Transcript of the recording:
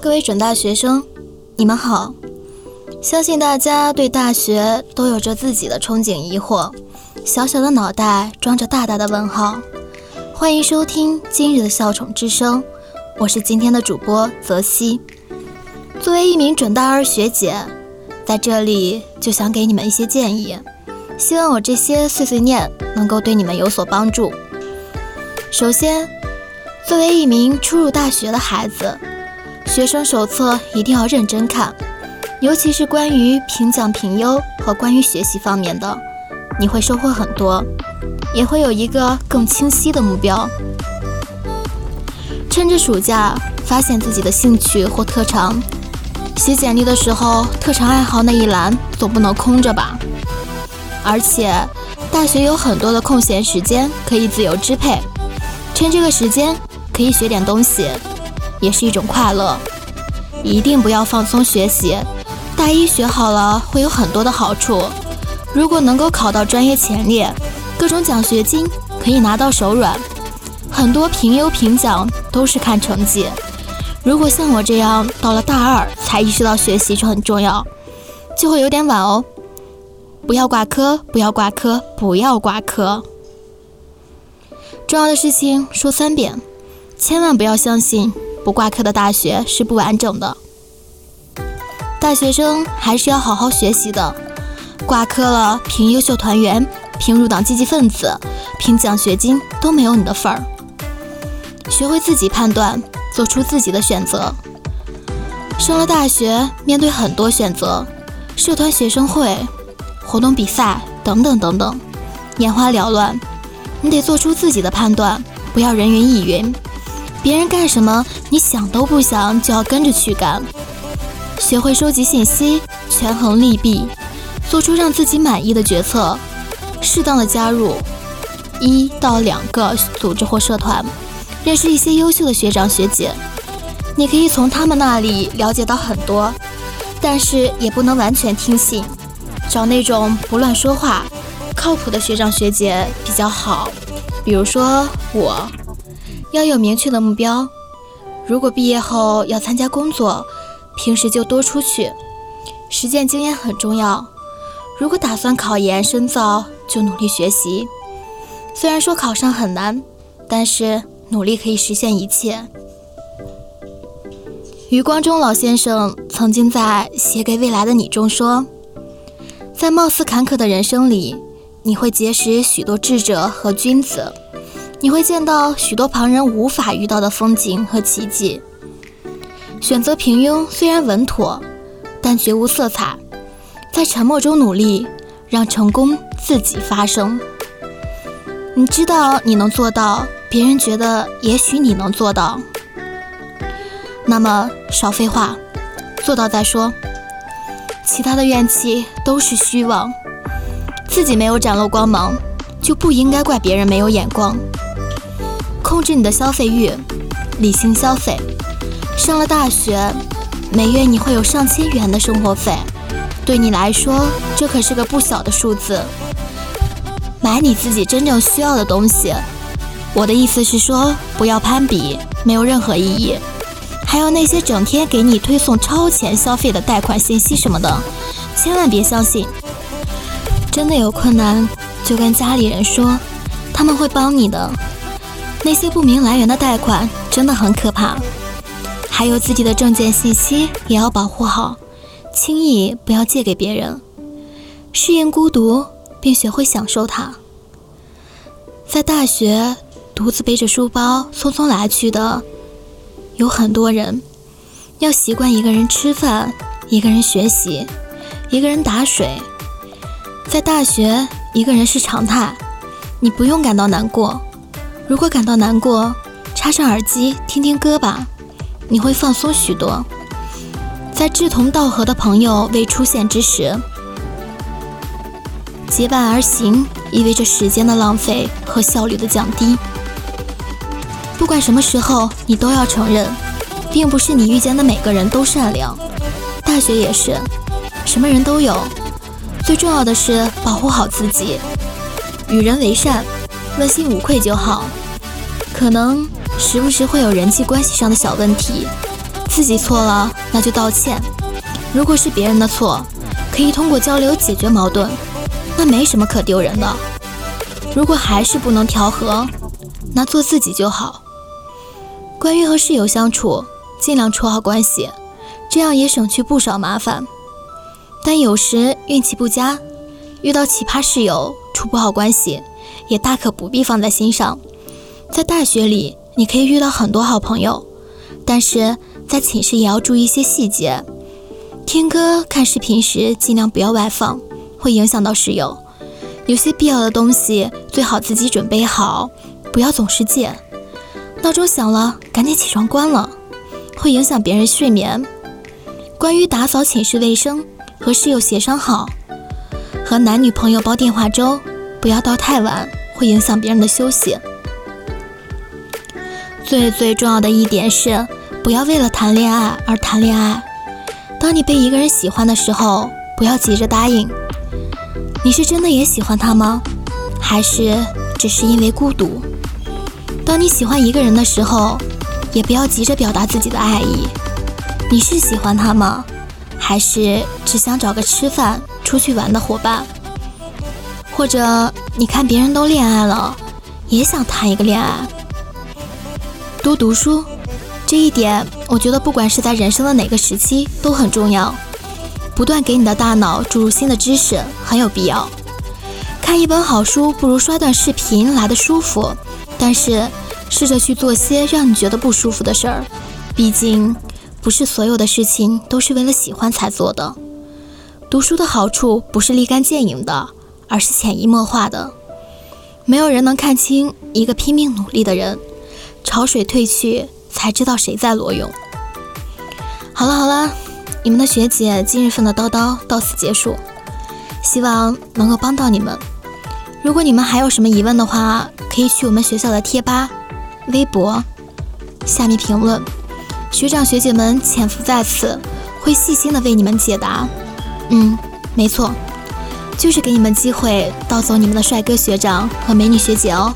各位准大学生，你们好！相信大家对大学都有着自己的憧憬、疑惑，小小的脑袋装着大大的问号。欢迎收听今日的笑宠之声，我是今天的主播泽西。作为一名准大二学姐，在这里就想给你们一些建议，希望我这些碎碎念能够对你们有所帮助。首先，作为一名初入大学的孩子，学生手册一定要认真看，尤其是关于评奖评优和关于学习方面的，你会收获很多，也会有一个更清晰的目标。趁着暑假，发现自己的兴趣或特长，写简历的时候，特长爱好那一栏总不能空着吧？而且，大学有很多的空闲时间可以自由支配，趁这个时间。可以学点东西，也是一种快乐。一定不要放松学习，大一学好了会有很多的好处。如果能够考到专业前列，各种奖学金可以拿到手软。很多评优评奖都是看成绩。如果像我这样到了大二才意识到学习是很重要，就会有点晚哦。不要挂科，不要挂科，不要挂科。重要的事情说三遍。千万不要相信不挂科的大学是不完整的。大学生还是要好好学习的。挂科了，评优秀团员、评入党积极分子、评奖学金都没有你的份儿。学会自己判断，做出自己的选择。上了大学，面对很多选择，社团、学生会、活动、比赛等等等等，眼花缭乱。你得做出自己的判断，不要人云亦云。别人干什么，你想都不想就要跟着去干。学会收集信息，权衡利弊，做出让自己满意的决策。适当的加入一到两个组织或社团，认识一些优秀的学长学姐。你可以从他们那里了解到很多，但是也不能完全听信。找那种不乱说话、靠谱的学长学姐比较好。比如说我。要有明确的目标。如果毕业后要参加工作，平时就多出去，实践经验很重要。如果打算考研深造，就努力学习。虽然说考上很难，但是努力可以实现一切。余光中老先生曾经在《写给未来的你》中说：“在貌似坎坷的人生里，你会结识许多智者和君子。”你会见到许多旁人无法遇到的风景和奇迹。选择平庸虽然稳妥，但绝无色彩。在沉默中努力，让成功自己发生。你知道你能做到，别人觉得也许你能做到。那么少废话，做到再说。其他的怨气都是虚妄。自己没有展露光芒，就不应该怪别人没有眼光。控制你的消费欲，理性消费。上了大学，每月你会有上千元的生活费，对你来说，这可是个不小的数字。买你自己真正需要的东西。我的意思是说，不要攀比，没有任何意义。还有那些整天给你推送超前消费的贷款信息什么的，千万别相信。真的有困难，就跟家里人说，他们会帮你的。那些不明来源的贷款真的很可怕，还有自己的证件信息也要保护好，轻易不要借给别人。适应孤独，并学会享受它。在大学独自背着书包匆匆来去的有很多人，要习惯一个人吃饭，一个人学习，一个人打水。在大学，一个人是常态，你不用感到难过。如果感到难过，插上耳机听听歌吧，你会放松许多。在志同道合的朋友未出现之时，结伴而行意味着时间的浪费和效率的降低。不管什么时候，你都要承认，并不是你遇见的每个人都善良。大学也是，什么人都有。最重要的是保护好自己，与人为善。问心无愧就好，可能时不时会有人际关系上的小问题，自己错了那就道歉。如果是别人的错，可以通过交流解决矛盾，那没什么可丢人的。如果还是不能调和，那做自己就好。关于和室友相处，尽量处好关系，这样也省去不少麻烦。但有时运气不佳，遇到奇葩室友，处不好关系，也大可不必放在心上。在大学里，你可以遇到很多好朋友，但是在寝室也要注意一些细节。听歌、看视频时尽量不要外放，会影响到室友。有些必要的东西最好自己准备好，不要总是借。闹钟响了，赶紧起床关了，会影响别人睡眠。关于打扫寝室卫生，和室友协商好。和男女朋友煲电话粥，不要到太晚，会影响别人的休息。最最重要的一点是，不要为了谈恋爱而谈恋爱。当你被一个人喜欢的时候，不要急着答应。你是真的也喜欢他吗？还是只是因为孤独？当你喜欢一个人的时候，也不要急着表达自己的爱意。你是喜欢他吗？还是只想找个吃饭、出去玩的伙伴？或者你看别人都恋爱了，也想谈一个恋爱？多读书，这一点我觉得不管是在人生的哪个时期都很重要。不断给你的大脑注入新的知识很有必要。看一本好书不如刷段视频来的舒服。但是，试着去做些让你觉得不舒服的事儿，毕竟不是所有的事情都是为了喜欢才做的。读书的好处不是立竿见影的，而是潜移默化的。没有人能看清一个拼命努力的人，潮水退去才知道谁在裸泳。好了好了，你们的学姐今日份的叨叨到此结束，希望能够帮到你们。如果你们还有什么疑问的话，可以去我们学校的贴吧、微博下面评论，学长学姐们潜伏在此，会细心的为你们解答。嗯，没错，就是给你们机会盗走你们的帅哥学长和美女学姐哦。